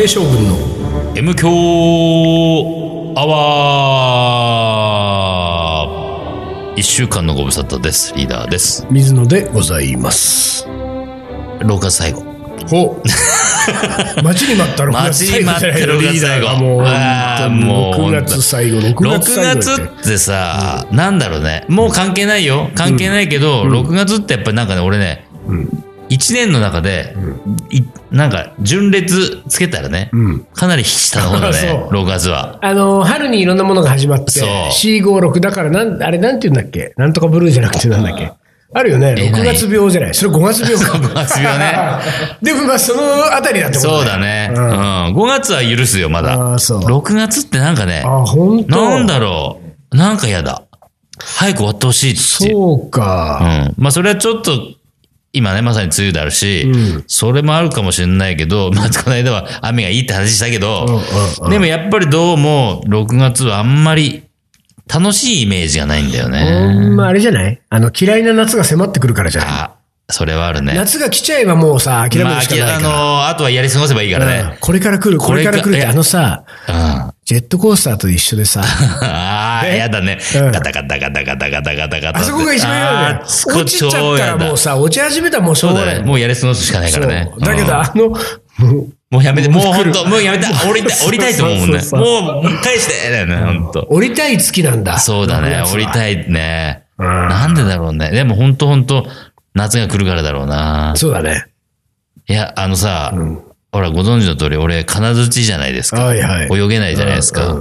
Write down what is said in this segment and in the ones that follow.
名将軍の M 強アワー一週間のご無沙汰です。リーダーです。水野でございます。6月最後。ほ う。待ちに待った6月最後待ちに待ってリーダーがもう、あーもう6月最後、6 6月最後月って。ってさ、なんだろうね。もう関係ないよ。関係ないけど、6月ってやっぱりなんかね、俺ね、1年の中で、いなんか順列つけたらね、んかなり下の方だね、そう6月は。あの、春にいろんなものが始まって、そう C56 だから、なん、あれなんて言うんだっけ？なんとかブルーじゃなくてなんだっけ？あるよね。6え何月病じゃない？それ5月病か。5月病ね。でもまあ、そのあたりだってことそうだね。ううんん。5月は許すよ、まだ。あーそう6月ってなんかね、あ、本当？なんだろう。なんか嫌だ。早く終わってほしいって。そうか。うん。まあ、それはちょっと、今ね、まさに梅雨であるし、うんそれもあるかもしれないけど、まあ、この間は雨がいいって話したけど、うんうんうんでもやっぱりどうも、6月はあんまり楽しいイメージがないんだよほね。んまあれじゃない？あの、嫌いな夏が迫ってくるからじゃない？あ、それはあるね。夏が来ちゃえばもうさ、諦めまあ、るしかないから。あの、あとはやり過ごせばいいからうんね。これから来る、これから来るって、あのさ、うん。あジェットコースターと一緒でさ、あ、ねやだね。うんガタガタガタガタガタガタガタ。あそこが一番嫌だよあー。そこ落ちちゃったらもう。さ、落ち始めたらもうしょそう。がない。もうやり過ごすしかないからね。だけど、うんあの、もうやめて、もう本当もうやめて、降りたい、降りたいと思うもんね。もう、返してだよね、本当降りたい月なんだ。そうだね、降りい。たいね。うんなんでだろうね。でも本当本当夏が来るからだろうな。そうだね。いや、あのさ、ほら、ご存知の通り、俺、金槌じゃないですか。はいはい泳げないじゃないですか。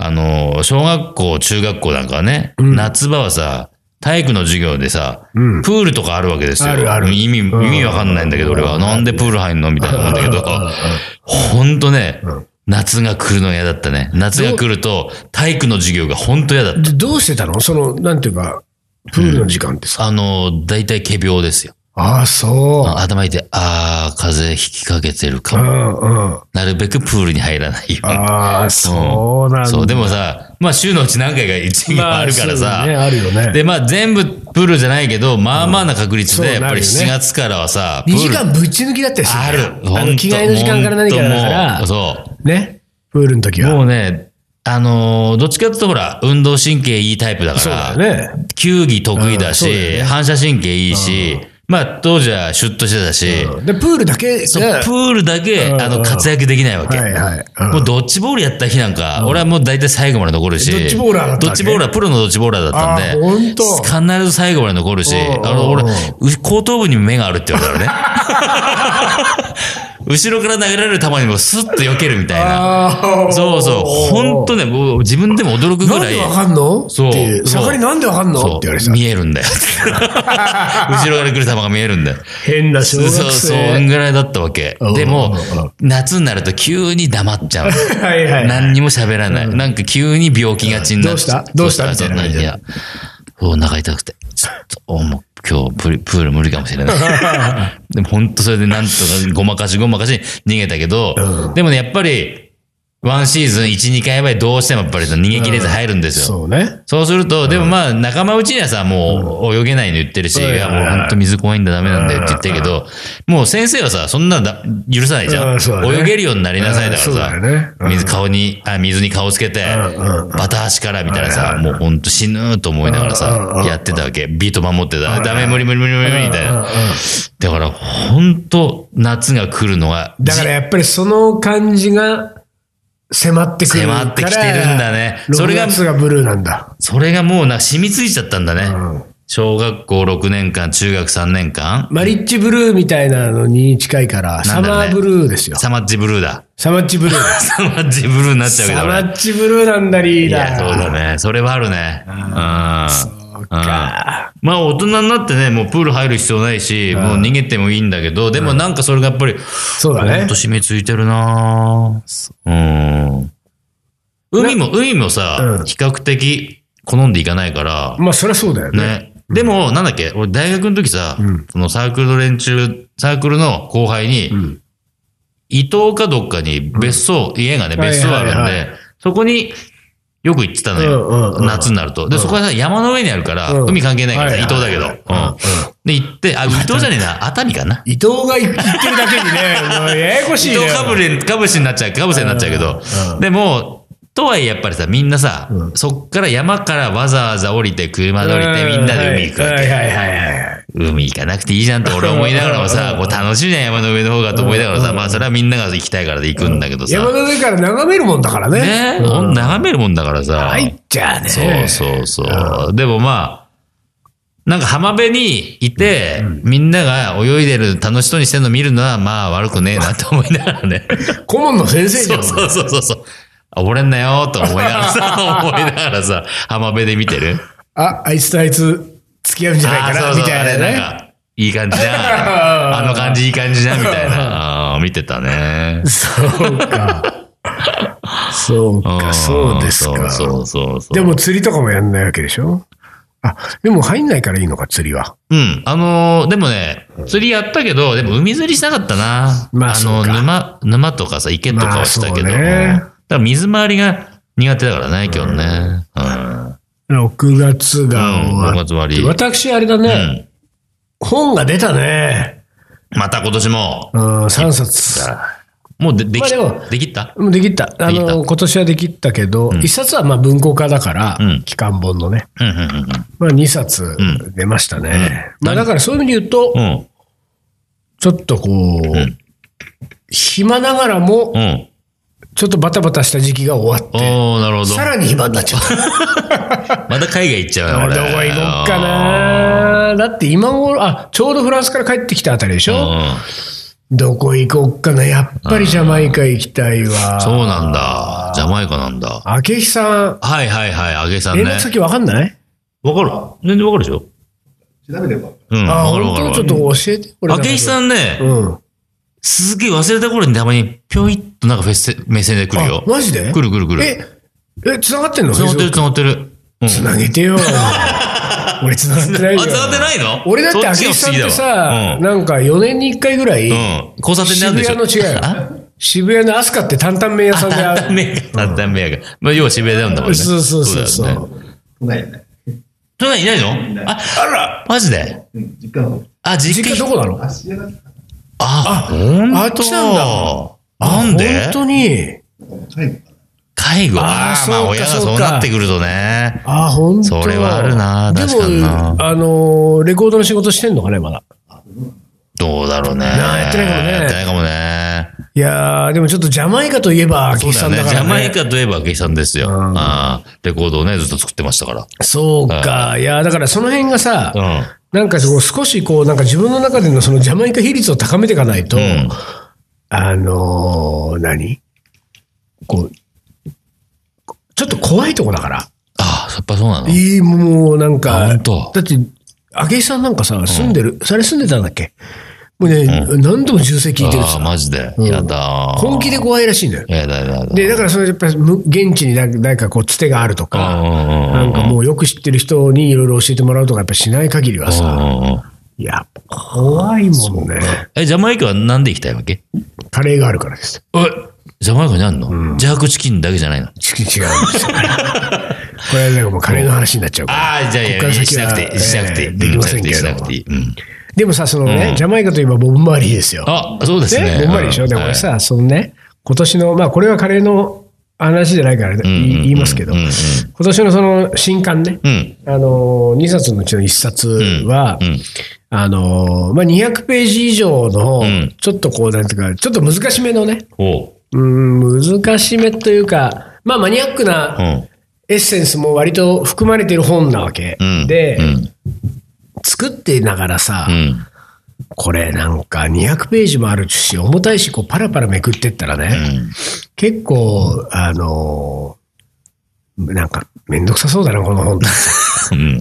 うんうんあの、小学校、中学校なんかはね、夏場はさ、体育の授業でさ、うん。プールとかあるわけですよ。あるある。意味、意味わかんないんだけど、俺は。なんでプール入んのみたいなもんだけど、ほん。とね、夏が来るの嫌だったね。夏が来ると、体育の授業がほんと嫌だった。でどうしてたの？その、なんていうか、プールの時間ってさ。あの、大体仮病ですよ。ああ、そう。頭痛い。あー、風邪ひきかけてるかうも。んうん。なるべくプールに入らないように。ああ、そうなんだ。そう、でもさ、まあ週のうち何回か一授業あるからさ、まあねあるよねで、まあ全部プールじゃないけど、まあまあな確率で、うんやっぱりそうなるよね7月からはさ、プ2ール時間ぶっち抜きだったりするある。あの、着替えの時間から何からだからもう、そね？プールの時う。もは。うね、あのーどっちかっていうとほら、運動神経いいタイプだかそうだら、よね。球技得意だうんそうだね反射神経いいし、まあ当時はシュッとしてたし、で、プールだけそう、がプールだけ、うんあの、活躍できないわけ。はいはい。うん。もうドッジボールやった日なんか、俺はもう大体最後まで残るし。ドッジボーラーだったドッジボーラー、プロのドッジボーラーだったんで。必ず最後まで残るし、うんあの、俺うん、う後頭部に目があるって言われたからね。後ろから投げられる球にもスッと避けるみたいな。そうそう。ほんとね、もう自分でも驚くぐらい。なんでわかんの？そう盛りなんでわかんの？そうって言われてさ。見えるんだよ。後ろから来る球が見えるんだよ。変な小そう、学そう、そん生。ぐらいだったわけうん。でもうんうん、夏になると急に黙っちゃうの。はいはい。何にも喋らない。なんか急に病気がちになっどうした？どうした？みたいな感じでいや、お腹痛くて。ちょっと、おもう今日プールプール無理かもしれない。でも本当それでなんとかごまかしごまかし逃げたけど、うんでもね、やっぱり、ワンシーズン1、2回はどうしてもやっぱり逃げ切れず入るんですよ。そうね。そうすると、でもまあ、仲間内にはさ、もう泳げないの言ってるし、うんいや、もう本当水怖いんだダメなんだよって言ってるけど、もう先生はさ、そんなのだ許さないじゃん。泳げるようになりなさいだからさ、水顔に、あ、水に顔つけて、バタ足からみたいなさ、もう本当死ぬと思いながらうんさう、んやってたわけ。ビート守ってた。ダメ、無理無理無理無理無理みたいな。だから、本当夏が来るのが、だからやっぱりその感じが迫ってくる。迫ってきてるんだねそれが6月がブルーなんだ。それがもうな、染みついちゃったんだね。ん小学校6年間、中学3年間。マリッジブルーみたいなのに近いから、サマーブルーですよ。サマッチブルーだ。サマッチブルー。サマッチブルーになっちゃうけど、サマ俺。ッチブルーなんだ、リーダー。いや、そうだね。それはあるね。うん。そうか。まあ、大人になってね、もうプール入る必要ないし、もう逃げてもいいんだけど、でもなんかそれがやっぱり、そうだね。ほんと。染みついてるなう。ん。海も、海もさ、うん。比較的好んでいかないから、まあ、そりゃそうだよね。ね。でも、なんだっけ、俺大学の時さ、ん。そのサークルの連中、サークルの後輩に、ん。伊東かどっかに別荘、家がね、別荘あるんで、そこによく行ってたのよ。うんうんうん夏になると。で、そこはさ、山の上にあるから、うん海関係ないから伊東だけど。はいはいうんで、行って、あ、伊藤じゃねえな、熱海かな。伊藤が言ってるだけにね、ややこしいね。伊藤かぶれ、かぶしになっちゃう、かぶせになっちゃうけどでも、とはいえやっぱりさ、みんなさ、そっから山からわざわざ降りて、車で降りて、みんなで海行くわけ。はいはいはいはい。海行かなくていいじゃんって俺思いながらもさ、こう楽しいじゃん、山の上の方がと思いながらさ、まあそれはみんなが行きたいからで行くんだけどさ。山の上から眺めるもんだからね。ね、うん眺めるもんだからさ。入っちゃうね。そうそうそう。でもまあ、なんか浜辺にいて、みんなが泳いでる楽しそうにしてるの見るのはまあ悪くねえなと思いながらね。顧問の先生じゃん。そうそうそうそう。溺れんなよと思いながらさ、思いながらさ、浜辺で見てる。あ、あいつとあいつ付き合うんじゃないかな、そうそうみたいなあれなんね。か、いい感じじゃん。あの感じいい感じじゃんみたいな。あー見てたね。そうか。そうか、そうですか。そうそうそう。でも釣りとかもやんないわけでしょ？あ、でも入んないからいいのか、釣りは。うん。あのーでもね、釣りやったけど、でも海釣りしなかったな。まあそうの、か沼、沼とかさ、池とかはしたけど。まあねだから水回りが苦手だからね、今日ね。うん。6月が終うん、わ6って。月終わり。私、あれだね、うん。本が出たね。また今年も。うん、3冊。もうで、でき、まあできった？もうできった。あの、今年はできったけど、一冊はまあ文庫化だからうん、期間本のね。うん、うん、まあ2冊出ましたね。まあだからそういう意味で言うとう、ん。うん。ちょっとこう、暇ながらも、うん。ちょっとバタバタした時期が終わって、おー、なるほど。さらに暇になっちゃった。また海外行っちゃうな、ど俺。こ行こっかな。だって今頃、あ、ちょうどフランスから帰ってきたあたりでしうょ、ん。どこ行こっかな？やっぱりジャマイカ行きたいわ。そうなんだ。ジャマイカなんだ。明日さん、はいはいはい、あげさんね。連絡先わかんない？わかる全然わかるでしょ調べれば。うん。あ、本当ちょっと教えて。これあけひさんね、うん。すげえ忘れた頃にたまにぴょいっとなんかフェス目線で来るよあ、。マジで？来る来る来る。え、え、繋がってんの？繋がってる繋がってる。うん。繋げてよ。俺繋がってないよ。あ、繋がってないの？俺だって、そっち明石さんってさ、わうんなんか4年に1回ぐらい、うん。交差点であるんでしょ渋谷の違うよ。渋谷のアスカって担々麺屋さんで担あ々麺が、担々麺が。まあ、要は渋谷なんだもんね。そうそうそうそう。だよね都内いないの？あ、あらマジで？あ、実家実家どこなの？あ、あっちなんだなんで？本当に。介護。ああ、まあ親がそうなってくるとね。あ、本当それはあるなで確かになも、あの、レコードの仕事してんのかね、まだ。どうだろうね。やってないかもねやってないかもね。いやー、でもちょっとジャマイカといえば、明さんだから、ね。ジャマイカといえば明さんですよ。うんああレコードをね、ずっと作ってましたから。そうか。いや、だからその辺がさ、うん。なんか少しこう、なんか自分の中でのそのジャマイカ比率を高めていかないと、ん。あのー何？こう、ちょっと怖いとこだから。ああ、やっぱそうなの？いい、もうなんあか、だって、明石さんなんかさ、住んでる、それ住んでたんだっけ？もうね、何度も銃声聞いてるしああ、さ、マジで。うんやだー。本気で怖いらしいんだよ。やだやだ。で、だからそれやっぱりむ現地に誰誰かこう、つてがあるとか、うんうんうんうんなんかもうよく知ってる人にいろいろ教えてもらうとかやっぱしない限りはうんさ、うんうんいや、怖いもんね。え、ジャマイカはなんで行きたいわけ？カレーがあるからです。えジャマイカにあんの？ジャークチキンだけじゃないの？ち違うんですよ。これはなんかもうカレーの話になっちゃうから。ああ、じゃあいや、しなくて、しなくて。えーできませんけどもなくていい。うん。でもさ、そのね、うんジャマイカといえばボブ・マーリーですよ。あ、そうですね。ね、ボブ・マーリーでしょ？うんでも俺さ、そのね、今年の、まあこれはカレーの話じゃないから言い言いますけど、うんうんうん今年のその新刊ね、うん。あの、2冊のうちの1冊は、うん。あの、まあ200ページ以上のん、ちょっとこう、なんていうか、ちょっと難しめのね、おう。うん、難しめというか、まあマニアックう。なんエッセンスも割と含まれてる本なわけ。うん。で、うん。作ってながらさ、うん。これなんか200ページもあるし、重たいし、こうパラパラめくってったらね、結構、あのーなんかめんどくさそうだな、この本。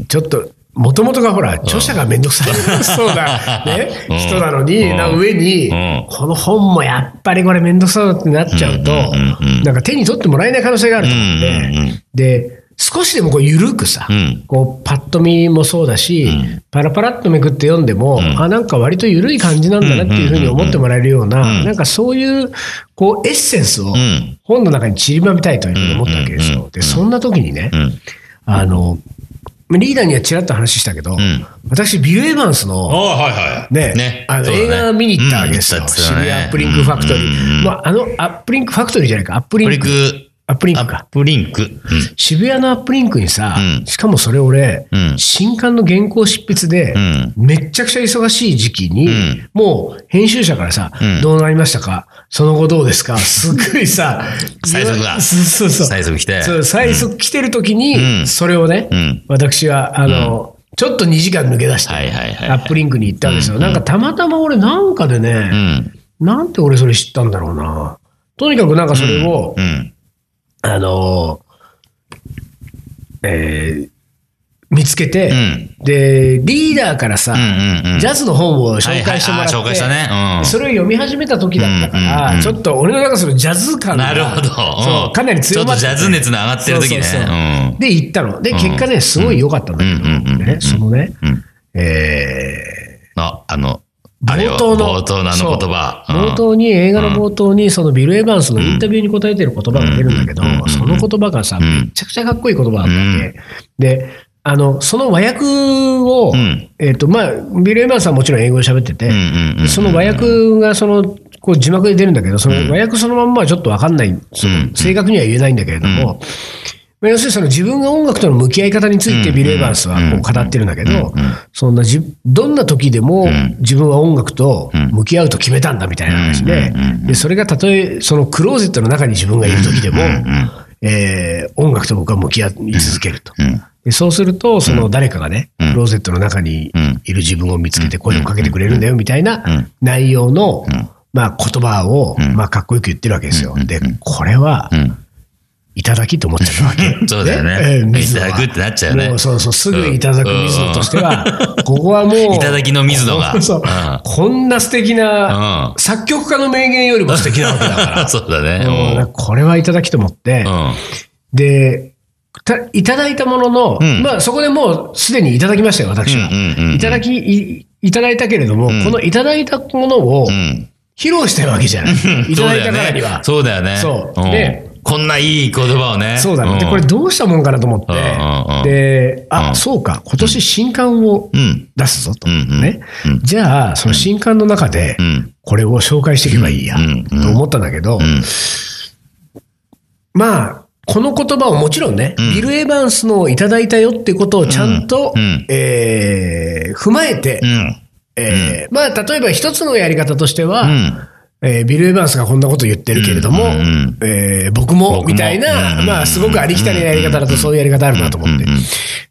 ちょっと、もともとがほら、著者がめんどくさそうな、ね、うん。人なのに、うん。な上に、うん。この本もやっぱりこれめんどくさそうってなっちゃうと、うんうんうんなんか手に取ってもらえない可能性があると思って、うんうんうん。で、少しでもこう緩くさ、うん。こうパッと見もそうだし、ん。パラパラっとめくって読んでも、ん。あ、なんか割と緩い感じなんだなっていうふうに思ってもらえるような、うんなんかそういう、こうエッセンスをん。本の中に散りばめたいというふうに思ったわけですうんよ。で、そんな時にね、うん。あの、リーダーにはちらっと話したけど、ん。私、ビル・エヴァンスの、あはいはい。ね、ね。あの、映画見に行ったわけですよ。うん。行った渋谷アップリンクファクトリうんうんー。うん。まあ、あの、アップリンクファクトリーじゃないか、アップリンク。アップリンク。アップリンクアッか。プリンク。うん渋谷のアップリンクにさ、うんしかもそれ俺、うん新刊の原稿執筆で、うんめっちゃくちゃ忙しい時期に、んもう編集者からさ、うんどうなりましたか？その後どうですか？すっごいさ、催促が そうそうそう。催促来てそう催促来てる時に、うんそれをね、うん私は、あの、ちょっと2時間抜け出して、アップリンクに行ったんですよ。うんなんかたまたま俺なんかでね、うん。なんて俺それ知ったんだろうな。とにかくなんかそれを、うん。あのえー見つけて、うん。で、リーダーからさ、うんうんうん。ジャズの本を紹介してもらって、はいはい。ね。うん。それを読み始めた時だったから、うんうんうんちょっと俺の中そのジャズ感が、なるほど。そう、かなり強まっててちょっとジャズ熱の上がってる時ね。そうそうそう。うん。で、行ったの。で、結果ね、すごい良かったんだけど、ねそのね、うんえあ、あの、ーあれよ冒頭の、冒頭のあの言葉。冒頭に、映画の冒頭に、そのビル・エヴァンスのインタビューに答えてる言葉が出るんだけどその言葉がさ、ん。めちゃくちゃかっこいい言葉だったんけ。で、あの、その和訳をうん、えっと、まあ、ビル・エヴァンスはもちろん英語で喋っててその和訳が、その、こう字幕で出るんだけど、その和訳そのまんまはちょっとわかんない、正確には言えないんだけれども、まあ要するにその自分が音楽との向き合い方についてビル・エヴァンスはこう語ってるんだけど、そんなじどんな時でも自分は音楽と向き合うと決めたんだみたいな話で、でそれがたとえそのクローゼットの中に自分がいる時でも、えー音楽と僕は向き合い続けると。でそうすると、その誰かがね、クローゼットの中にいる自分を見つけて声をかけてくれるんだよみたいな内容の、まあ言葉を、まあかっこよく言ってるわけですよ。で、これは、だきと思っちゃったわけ。そうだよねえー水いただくってなっちゃうよねもうそうそう、すぐいただく水野としては、ここはもう、いただきの水野がそううんこんな素敵な、うん作曲家の名言よりも素敵なわけだから。そうだね。これはいただきと思って、うん。で、たいただいたものの、んまあそこでもうすでにいただきましたよ、私は。いただきい、いただいたけれども、このいただいたものをうん。披露したいわけじゃない。いただいたからには。そうだよね。そううんでこんないい言葉をね。そうだね。で、ん。これどうしたもんかなと思って。で、あ、うん。そうか、今年新刊をうん。出すぞと。ね。うん。じゃあ、その新刊の中でうん、これを紹介していけばいいや、と思ったんだけど、ん。まあ、この言葉をもちろんね、ビル・エヴァンスのいただいたよってことをちゃんと、えー踏まえて、うん。えーまあ、例えば一つのやり方としては、うんえービル・エヴァンスがこんなこと言ってるけれども、うんうんえー僕も、みたいな、うんまあ、すごくありきたりなやり方だとそういうやり方あるなと思って。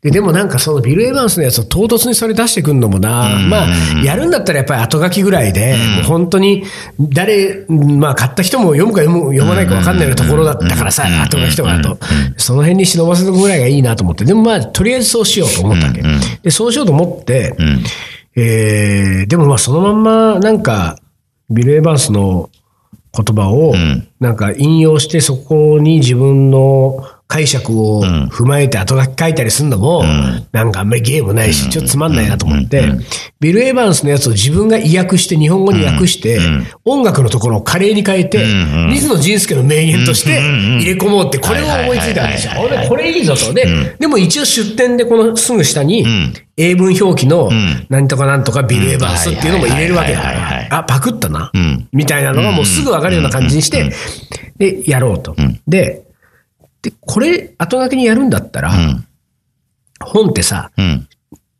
ででもなんかそのビル・エヴァンスのやつを唐突にそれ出してくんのもな、まあ、やるんだったらやっぱり後書きぐらいで、もう本当に誰、まあ、買った人も読むか読む読まないか分かんないようなところだったからさ、後書きとかだと、その辺に忍ばせておくぐらいがいいなと思って、でもまあ、とりあえずそうしようと思ったわけ。で、そうしようと思って、うん。えーでもまあそのまんまなんかビル・エヴァンスの言葉をん。なんか引用してそこに自分の解釈をん。踏まえて後書き書いたりするのもなんかあんまりゲームないしちょっとつまんないなと思ってビル・エヴァンスのやつを自分が意訳して日本語に訳して音楽のところを華麗に変えて水野仁介の名言として入れ込もうってこれを思いついたん。ですよ。俺これいいぞと。で、でも一応出典でこのすぐ下にん。英文表記のん。なんとかなんとかビル・エヴァンスっていうのも入れるわけだから、あ、パクったなうん。みたいなのがもうすぐわかるような感じにして、で、やろうと。で、で、これ後書きにやるんだったら、本ってさ、うん。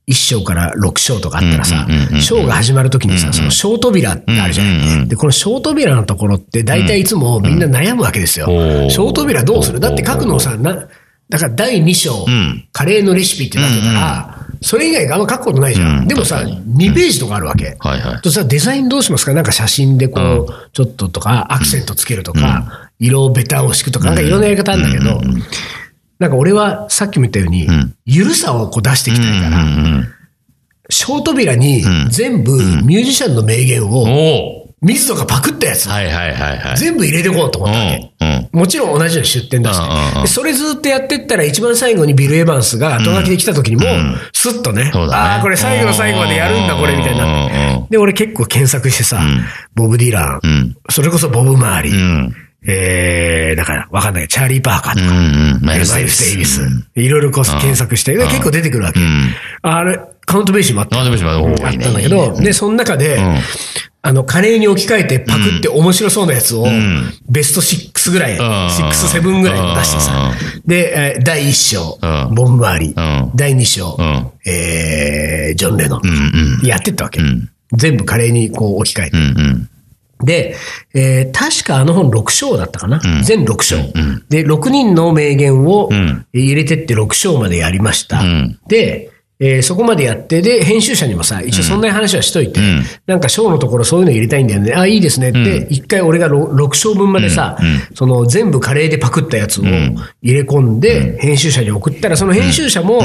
1章から6章とかあったらさ章が始まるときにさ、その小扉ってあるじゃなんい。で、この小扉のところって大体いつもみんな悩むわけですよ。おー。小扉どうする？だって書くのをさ、な、だから第2章ん、カレーのレシピってなってたら、それ以外あんま書くことないじゃうん。ん。でもさ、2ページとかあるわけ。はいはい。とさ、デザインどうしますか？なんか写真でこう、ちょっととか、アクセントつけるとか、色をベタを敷くとか、なんかいろんなやり方あるんだけど、なんか俺はさっきも言ったように、ゆるさをこう出していきたいから、うん小扉に全部ミュージシャンの名言うん。を、水野がパクったやつ、はいはいはいはい。全部入れていこうと思ったわけ。うん。うん。もちろん同じように出店出うんうんうんしそれずっとやってったら一番最後にビル・エヴァンスが後書きで来た時にも、スッとね、そうだねああ、これ最後の最後までやるんだ、これ、みたいになって。で、俺結構検索してさ、ボブ・ディラン、うん。それこそボブ・マーリー、うん。えー、だからわかんないけど、チャーリー・パーカーとか、うんうん。マイルス・デイビス、いろいろこう検索して、で結構出てくるわけ。あれ、カウントベーシーもあった。カウントベーシーもあったんだけど、で、その中で、あの、カレーに置き換えてパクって面白そうなやつを、ベスト6ぐらい、ん。6、7ぐらいを出してさ、で、えー第1章う、ん。ボンバーリうん、第2章ん、えージョン・レノン。うんうん。やってったわけ。ん。全部カレーにこう置き換えて。う。んうん。で、えー確かあの本6章だったかな、ん。全6章、で、6人の名言をん。入れてって6章までやりました。ん。で、えーそこまでやって、で、編集者にもさ、一応そんな話はしといて、ん。なんか章のところそういうの入れたいんだよね。あ、いいですね。って、一回俺が 6, 章分までさ、その全部カレーでパクったやつを入れ込んで、編集者に送ったら、その編集者も、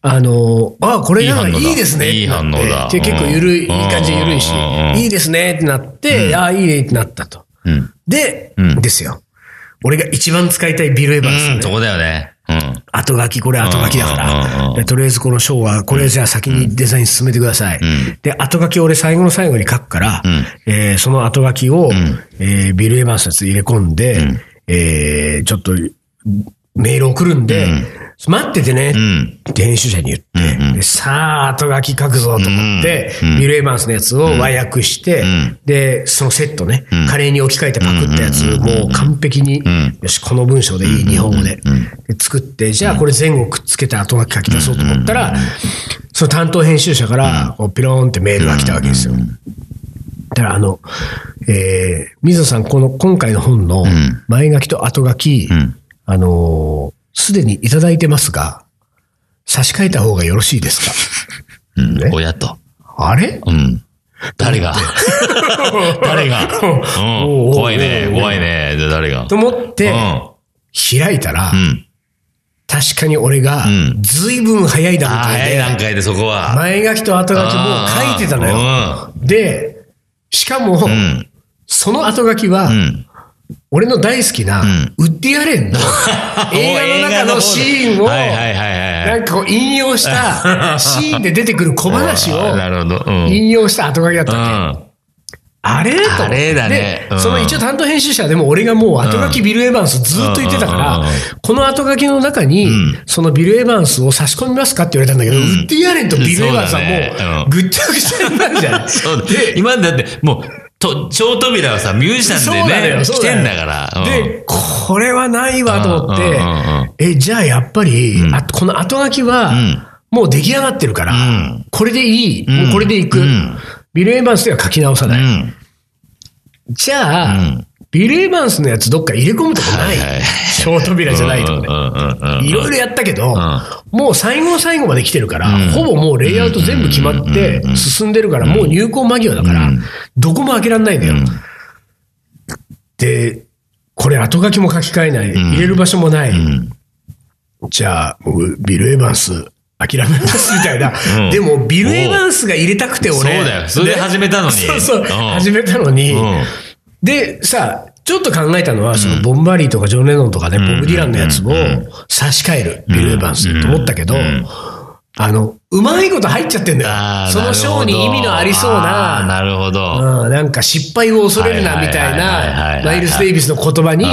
あの、あ、これなんかいいですね。いいってなって反応だ。で結構ゆるい、いいうん感じでゆるいしうん。うん。うん、いいですねってなって、ああ、いいねってなったと。うん。で、うん。ですよ。俺が一番使いたいビル・エヴァンス、ね。うん、そこだよね。うん。後書き、これ後書きだかうんうんうんら。でとりあえずこの章は、これじゃあ先にデザイン進めてください。ん。で、後書き俺最後の最後に書くから、ん。えーその後書きを、えービル・エヴァンスのやつ入れ込んで、えーちょっとメール送るんで、待っててね、うん。って編集者に言って、でさあ、後書き書くぞと思って、ビル・エヴァンスのやつを和訳して、ん。で、そのセットね、カレーに置き換えてパクったやつ、もう完璧に、よし、この文章でいい、日本語で。で作って、じゃあこれ前後くっつけて後書き書き出そうと思ったら、その担当編集者から、ピローンってメールが来たわけですよ。だからあの、えー、水野さん、この今回の本の前書きと後書き、ん。あのーすでにいただいてますが、差し替えた方がよろしいですか？うん。ね親と。あれ？うん。誰が？誰が？おううん。怖いね怖いね。で誰が？と思って、開いたら、うん。確かに俺がん、ずいぶん早い段階早い段で、階でそこは。前書きと後書きもう書いてたのよ。で、しかも。その後書きは、うん。俺の大好きな、んウッディ・アレンの 映画の中のシーンを。なんかこう引用した シーンで出てくる小話を。引用した後書きだったわけ。うん。あれ？とあれだねその一応担当編集者でも俺がもう後書きビル・エヴァンスずっと言ってたからこの後書きの中にん、そのビル・エヴァンスを差し込みますかって言われたんだけど、ウッディ・アレンとビル・エヴァンスはもう、うんぐっちゃぐちゃになるじゃない。そうだ。今だって、もう、と、超扉はさ、ミュージシャンでね、来てんだから。うんで、これはないわと思ってえ、じゃあやっぱり、あこの後書きはん、もう出来上がってるからん、これでいい。んもうこれでいくうん。ビル・エヴァンスでは書き直さない。うん。じゃあ、うんビル・エヴァンスのやつどっか入れ込むとこない。はいはい。小扉じゃないとこね。いろいろやったけど、ん。もう最後の最後まで来てるから、ほぼもうレイアウト全部決まって進んでるから、もう入校間際だから、どこも開けられないんだよ。で、これ後書きも書き換えない、入れる場所もない。じゃあ、ビル・エヴァンス、諦めますみたいな。うん。でも、ビル・エヴァンスが入れたくて俺。そうだよ。それで始めたのに。そうそう、うん。始めたのに。うんで、さ、ちょっと考えたのは、その、ボンバーリーとかジョン・レノンとかね、ボブ・ディランのやつを差し替える、ビル・エヴァンスと思ったけど、あの、うまいこと入っちゃってんだよ。そのショーに意味のありそうな、なるほど。うん、なんか失敗を恐れるなみたいな、マイルス・デイビスの言葉に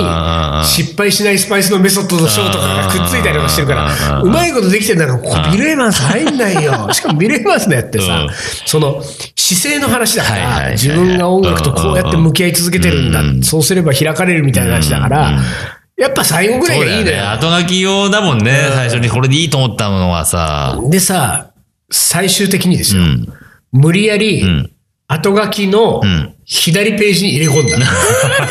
失敗しないスパイスのメソッドのショーとかがくっついたりとかしてるから、うまいことできてんだから、ここビル・エヴァンス入んないよ。しかもビル・エヴァンスのやってさうん、その、姿勢の話だから、自分が音楽とこうやって向き合い続けてるんだ。そうすれば開かれるみたいな話だから、やっぱ最後ぐらい。がいいのよ。後書き用だもんね。最初にこれでいいと思ったのはさ。でさ、最終的にですよ。うん。無理やりん、後書きのん左ページに入れ込んだ。だか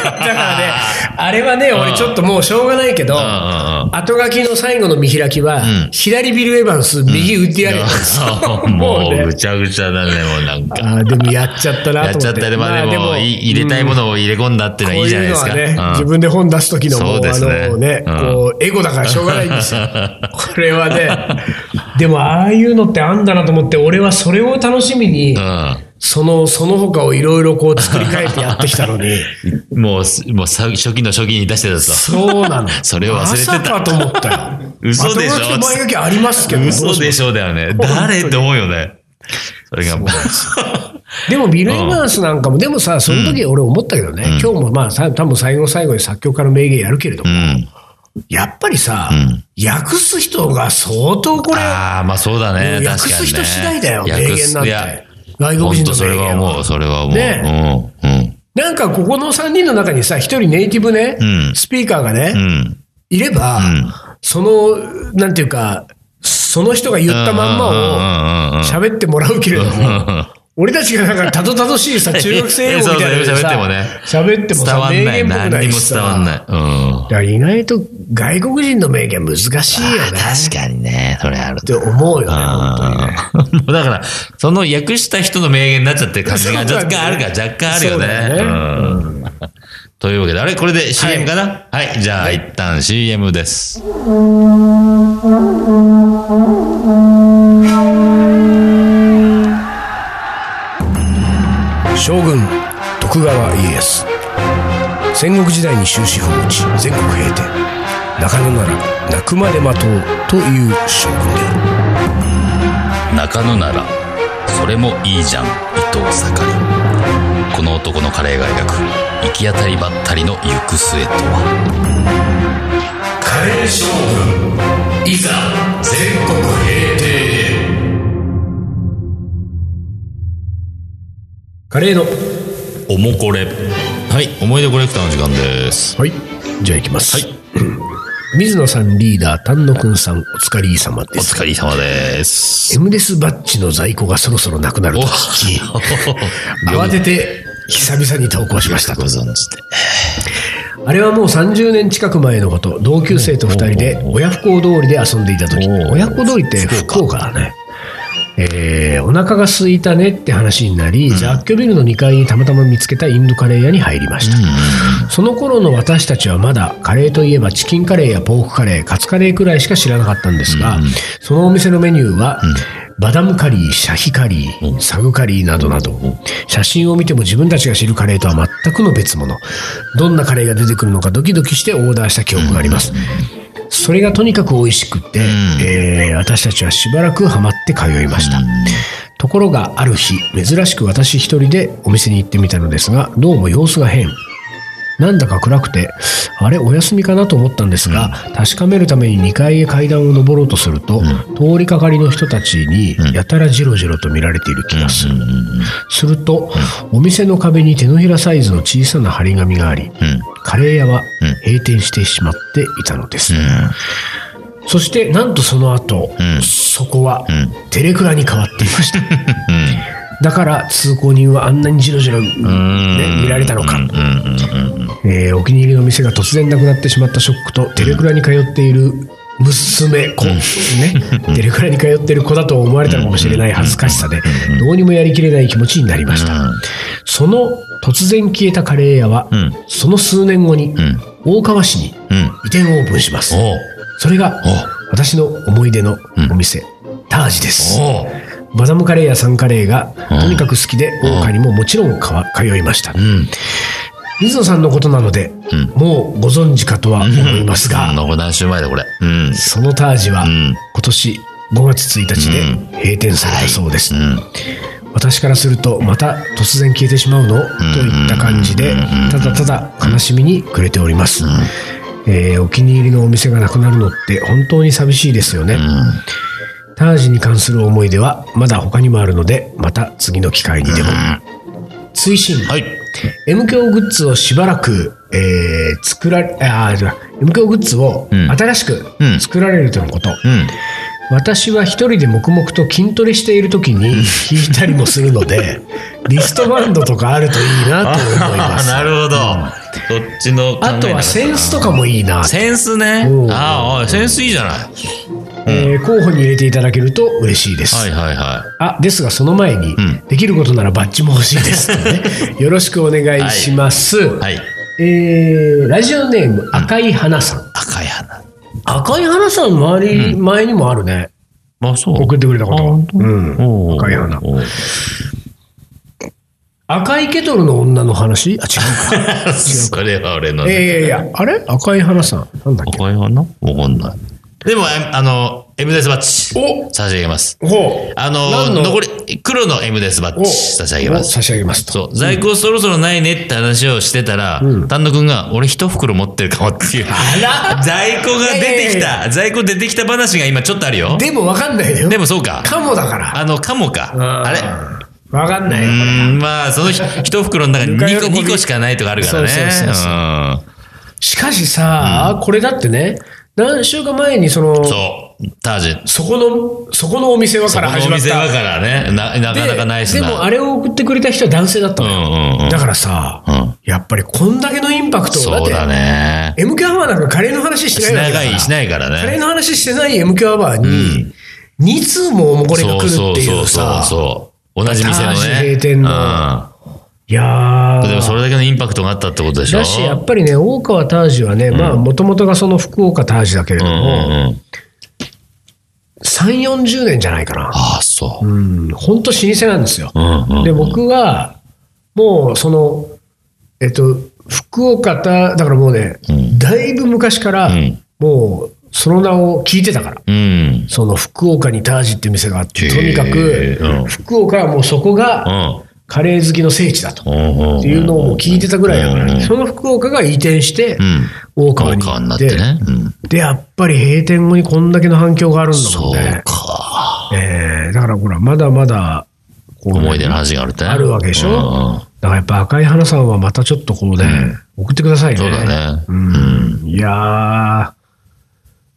らね、あれはね、俺ちょっともうしょうがないけど、後書きの最後の見開きは、左ビル・エヴァンス、右ウッディ・アレン。もう、ねぐちゃぐちゃだね、もうなんか。あーでもやっちゃったなやっと思って。ちゃったね。まあでも、い入れたいものを入れ込んだっていうのはいいじゃないですか。自分で本出す時のもう、あのね、うんこう、エゴだからしょうがないんですよ。これはね、でもああいうのってあんだなと思って、俺はそれを楽しみに、うんその、その他をいろいろこう作り変えてやってきたのに、もうす、もうさ初期の初期に出してたと。そうなの。それを忘れてたまさかと思ったよ。嘘でしょ前書きありますけど、嘘でしょだよね。誰って思うよね。それがもう。でもビル・エヴァンスなんかも、でもさ、その時俺思ったけどね、今日もまあさ多分最後の最後に作曲家の名言やるけれども、うん。やっぱりさ、うん訳す人が相当これ、ああ、まあそうだね。訳。す人次第だよ、名訳言なんて。外国人の本当それ名言は思う、それは思う。ねうん。うん。なんかここの3人の中にさ、一人ネイティブね、うんスピーカーがね、うん。いれば、んその、なんていうか、その人が言ったまんまをま喋ってもらうけれども、俺たちがなんかたどたどしいさ、中学生英語みたいな喋ってもさね、喋ってもさ、伝わんない。名言っぽくな何にもいしさ。伝わんない。うん。意外と外国人の名言難しいよね。確かにね、それあるって思うよね、本当にね。もうだから、その訳した人の名言になっちゃってる感じが 若干あるから、若干あるよね。というわけで、あれこれで CM かな？はい、じゃあ一旦 CM です。将軍徳川家康戦国時代に終止符を打ち全国平定中野なら泣くまで待とうという将軍である中野なら、それもいいじゃん、伊藤盛り。この男のカレーが描く、行き当たりばったりの行く末とは。カレー将軍、いざ、全国平定カレーのおもこれ。はい、思い出コレクターの時間です。はい。じゃあ行きます。はい。水野さんリーダー丹野くんさんお疲れ様おです。疲れ様です。エムレスバッジの在庫がそろそろなくなると聞き 慌てて久々に投稿しましたご存知で。あれはもう30年近く前のこと、同級生と2人で親不孝通りで遊んでいた時、親不孝通りって福岡だね。えーお腹が空いたねって話になり、雑居ビルの2階にたまたま見つけたインドカレー屋に入りました。その頃の私たちはまだカレーといえばチキンカレーやポークカレー、カツカレーくらいしか知らなかったんですが、そのお店のメニューは、バダムカリー、シャヒカリー、サグカリーなど。など、写真を見ても自分たちが知るカレーとは全くの別物。どんなカレーが出てくるのかドキドキしてオーダーした記憶があります。それがとにかく美味しくって、えー私たちはしばらくハマって通いました。ところがある日、珍しく私一人でお店に行ってみたのですが、どうも様子が変。なんだか暗くて、あれ、お休みかなと思ったんですが、確かめるために2階へ階段を登ろうとすると、通りかかりの人たちに、やたらジロジロと見られている気がする。すると、お店の壁に手のひらサイズの小さな張り紙があり、カレー屋は閉店してしまっていたのです。そして、なんとその後、そこはテレクラに変わっていました。だから通行人はあんなにじろじろ、ね、見られたのか、えーお気に入りの店が突然なくなってしまったショックとテレクラに通っている娘子、ね、テレクラに通っている子だと思われたのかもしれない恥ずかしさでどうにもやりきれない気持ちになりました、その突然消えたカレー屋は、その数年後に大川市にうん。移転オープンします、それが私の思い出のお店、タージです。おう。バダムカレーやサンカレーがとにかく好きで、大岡にももちろん通いました。うん。水野さんのことなので、もうご存知かとは思いますが、うん、何週前だ、これ。うん。そのタージはん今年5月1日で閉店されたそうです。うん。私からすると、また突然消えてしまうの？といった感じで、ただただ悲しみに暮れております。えーお気に入りのお店がなくなるのって本当に寂しいですよね。タージに関する思い出はまだ他にもあるので、また次の機会にでも。追伸。はい。M 響グッズをしばらく、えー作られ、あー、じゃあ M 響グッズをん新しくうん作られるとのこと。うん。私は一人で黙々と筋トレしている時に弾いたりもするので、リストバンドとかあるといいなと思いまあす。なるほど。そっちのあとはセンスとかも。もいいな。センスねう。んああ、センスいいじゃない。えー候補に入れていただけると嬉しいです。はいはいはあ、ですがその前に、んできることならバッジも欲しいですので、よろしくお願いします。い。はい。えーラジオネーム赤い花さん。赤い花。赤い花さん周り、前にもあるね。あ、そう。送ってくれたことうん赤い花赤いケトルの女の話？あ、違うか。それは俺のいやいやいや、あれ？赤い花さん。なんだっけ？赤い花？わかんない。でも、ああの、M デスバッジ。お差し上げます。ほう。あの、残り、黒の M デスバッおジ差し上げます。お差し上げますと。そう、在庫そろそろないねって話をしてたら、丹野くんが、俺一袋持ってるかもっていう。あら 在庫が出てきた、在庫出てきた話が今ちょっとあるよ。でもわかんないよ。でもそうか。かもだから。あの、かもか。あれ？わかんなういよ。まあ、そのひ 一袋の中に2個、ぬか喜び2個しかないとかあるからね。しかしさ、これだってね、何週間前にその、そう、タージ。そこの、そこのお店はそこのから始まった。お店だからね、ななかなかないしな。ででもあれを送ってくれた人は男性だったのよ。うんうんうんだからさ、うんやっぱりこんだけのインパクトをそうだね。MQ アワーなんかカレーの話してしないわけだからない、しないからカレーね。の話してない MQ アワーに、2通もこれが来るっていうそうさ、そう。同じ店のね。タージ閉店のうんいやー。でもそれだけのインパクトがあったってことでしょ？だし、やっぱりね、大川タージはね、まあ、もともとがその福岡タージだけれどうんうんも、うん。3、40年じゃないかな。ああ、そう。うん、本当老舗なんですよ。うんうんで、僕は、もう、その、えっと、福岡た、だからもうね、んだいぶ昔からん、もう、その名を聞いてたから。うん。その福岡にタージっていう店があって、とにかく、うん福岡はもうそこがうん。カレー好きの聖地だと。うん。っていうのを聞いてたぐらいだからその福岡が移転して、うん。大川になって。で、やっぱり閉店後にこんだけの反響があるんだもそうんね。か。えーだからほら、まだまだ、思い出の話があるってね。あるわけでしょ、だからやっぱ赤い花さんはまたちょっとこうね、送ってくださいね。そうだね。うん。いやー、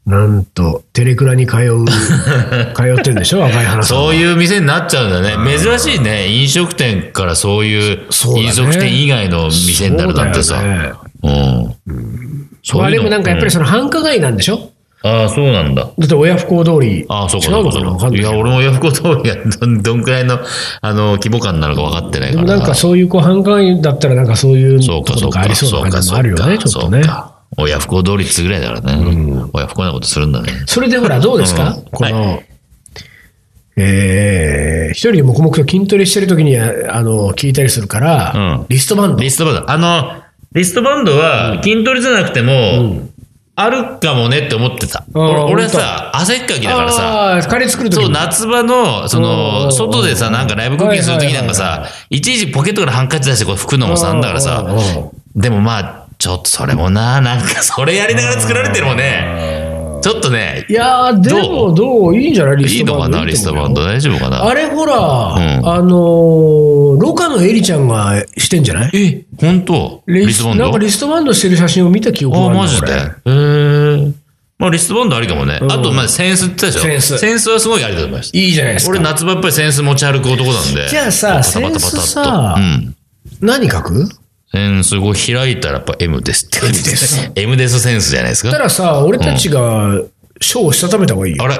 なんと、テレクラに通う、通ってんでしょ？赤い花さんは。そういう店になっちゃうんだね。珍しいね。飲食店からそういうそうだね飲食店以外の店になるなんてさ。そうだうん。そうまあいうのでもなんかやっぱりその繁華街なんでしょ？ああ、そうなんだ。だって親不孝通り。ああ、そうか。違うのかな？わかんないいや、俺も親不孝通りがどんどんくらいの、あの、規模感なのか分かってないから。でもなんかそういうこう繁華街だったらなんかそういうそうか、とことかあそうか。りそうな感じもあるよね、ちょっとね。そうか親不孝通りっつうぐらいだからね。親不孝なことするんだね。それでほら、どうですか、うん。この、えー、一人で黙々と筋トレしてる時に、あの、聞いたりするから、うん。リストバンド。リストバンド。あの、リストバンドは筋トレじゃなくても、あるかもねって思ってた。俺俺本当さ、汗っかきだからさ、あーカレー作る時そう、に。夏場の、そうんうんうんの、外でさ、なんかライブクッキングするときなんかはいはいさ、いちいちポケットからハンカチ出してこう拭くのもさ、だからさ。うんうんうん、でもまあ、ちょっとそれもな、なんかそれやりながら作られてるもんね、ちょっとね、いやー、でもどう？いいんじゃない？リいいストバンド。のかな、リストバンド？大丈夫かな？あれほら、ん。あのー、ロカのエリちゃんがしてんじゃない？え、本当？リリストバンド？なんかリストバンドしてる写真を見た記憶がああ、るんだマジで？俺へー。まあ、リストバンドありかもね。ん。あと、まあ、センスって言ったでしょセンス。センスはすごいありだと思います。いいじゃないですか。俺、夏場やっぱりセンス持ち歩く男なんで。じゃあさセンスさうん。何書く？センスを開いたらやっぱ M ですって感じ M です。M ですセンスじゃないですか？たらさ、俺たちが賞をしたためた方がいいよ。あれ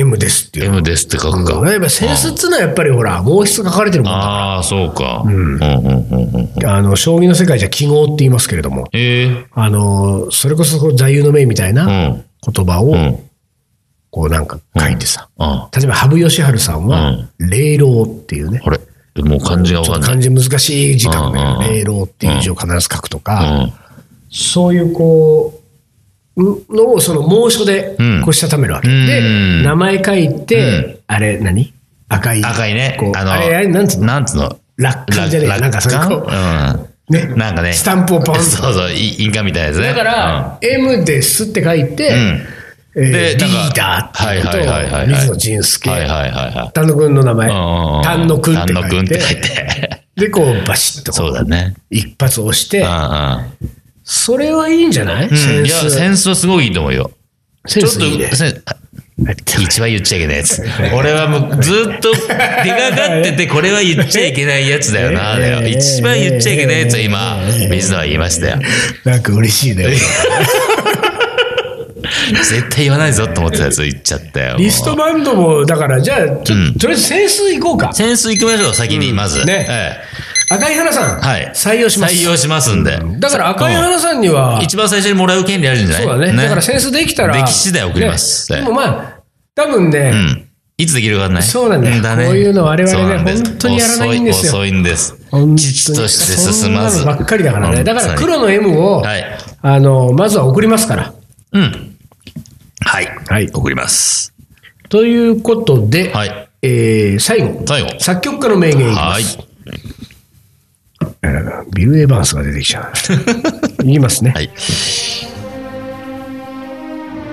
？M ですっていう。?M ですって書くか。うんやっぱセンスっつうのはやっぱりほら、毛筆が書かれてるもんだ。ああ、そうか。うん。うんうんうんうん。あの、将棋の世界じゃ記号って言いますけれども、ええあの、それこそこう座右の銘みたいなうん。言葉を、うん。こうなんか書いてさ。あ例えば、羽生善治さんは、霊老っていうね、あれ？もう漢字がわちょっとかんない。漢字難しい字書くんだうんうんうんけど、霊老っていう字を必ず書くとうか、ん。そういうこう、うのをその猛書でうんこうしたためるわけ。うんで、名前書いて、あれ何？赤い。赤いねこう。あの、あれ、あれなんつうの？なんつうの？楽観じゃねえ楽なんかそこ。ね。なんかね。スタンプをポンと そうそう、い印鑑みたいなやつね。だから、M ですって書いて、でなんかーダーっていうはいはいはいはいはいと、水野仁介、はいはいはいはい。丹野くんの名前、丹野くんって書いて。で、こう、バシッとこそうだね。一発押して。それはいいんじゃない、うんいや、センス。はすごいいいと思うよ。ちょっと、一番言っちゃいけないやつ。俺はもうずっと手がかってて、これは言っちゃいけないやつだよな。一番言っちゃいけないやつは今、水野は言いましたよ。なんか嬉しいね。絶対言わないぞと思ってたやつ言っちゃったよ。リストバンドも、だから、じゃあ、ちょうんとりあえずセンスいこうか。センス行きましょう、先に、まず。ねえ赤い花さん、えはい。採用します。採用しますんで。だから赤い花さんには、一番最初にもらう権利あるんじゃない？そうだねだからセンスできたら。でき次第送りますねでもまあ、多分ね、うん。いつできるかわかんない？そうなんだよこういうの我々ねそうなんです本当にやらないんですよ遅い遅いんです。本当に父として進まず。そんなのばっかりだからね。だから黒の M を、はい。あの、まずは送りますから。うん。はい。はい送ります。ということで、はい。えー最後。最後作曲家の名言いきまはい。す。ビル・エヴァンスが出てきちゃう。いきますね。はい。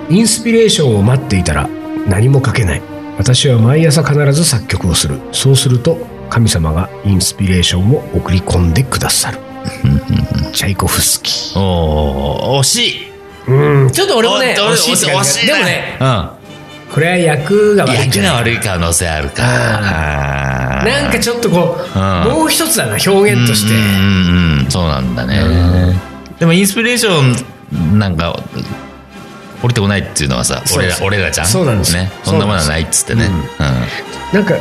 インスピレーションを待っていたら何も書けない。私は毎朝必ず作曲をする。そうすると神様がインスピレーションを送り込んでくださる。チャイコフスキー。おー、惜しい。うん、ちょっと俺もね、惜しいって感じ惜しいでもね、うん。これは役が悪いん役が悪い可能性あるか。なんかちょっとこう、うんもう一つだな、表現として。うんうんうん、そうなんだね。でもインスピレーションなんか降りてこないっていうのはさ、俺ら俺らじゃん。そうなんですよね。そんなものはないっつってね。うんうんなんか、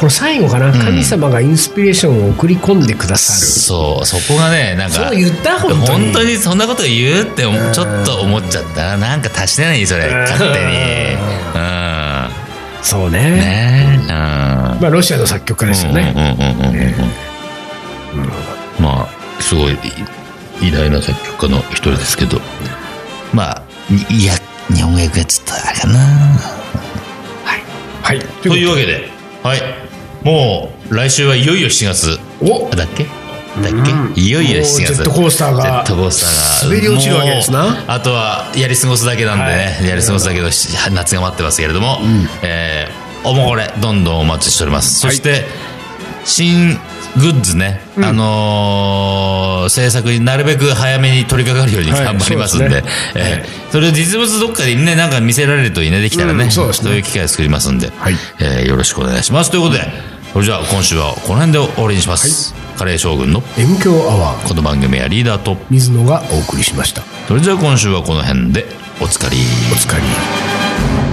この最後かな、神様がインスピレーションを送り込んでくださる。そう、そこがね、なんか。そう言った本当に本当にそんなこと言うって思ちょっと思っちゃったな。なんか足してないそれ、勝手に。うん。そうね。ねうん。まあ、ロシアの作曲家ですよね。まあすごい偉大な作曲家の一人ですけどまあいいや日本語訳やつったらあれかなはい。というわけではいもう来週はいよいよ7月。お。だっけ？だっうん。けいよいよ7月。ジェットコースターが。ジェットコースターが。滑り落ちるわけですな。あとはやり過ごすだけなんでね、はい。やり過ごすだけのし夏が待ってますけれども、えーおもこれどんどんお待ちしております、そして新グッズね、あのー制作になるべく早めに取り掛かるようにはい。頑張りますんで,、そうですね。えーそれを実物どっかでねなんか見せられるといいねできたらね,、うん。そうね。いう機会を作りますんで、はい。えーよろしくお願いします。ということでそれじゃあ今週はこの辺で終わりにします、カレー将軍の M 強アワー、この番組はリーダーと水野がお送りしました。それじゃあ今週はこの辺でおつかりお疲れ。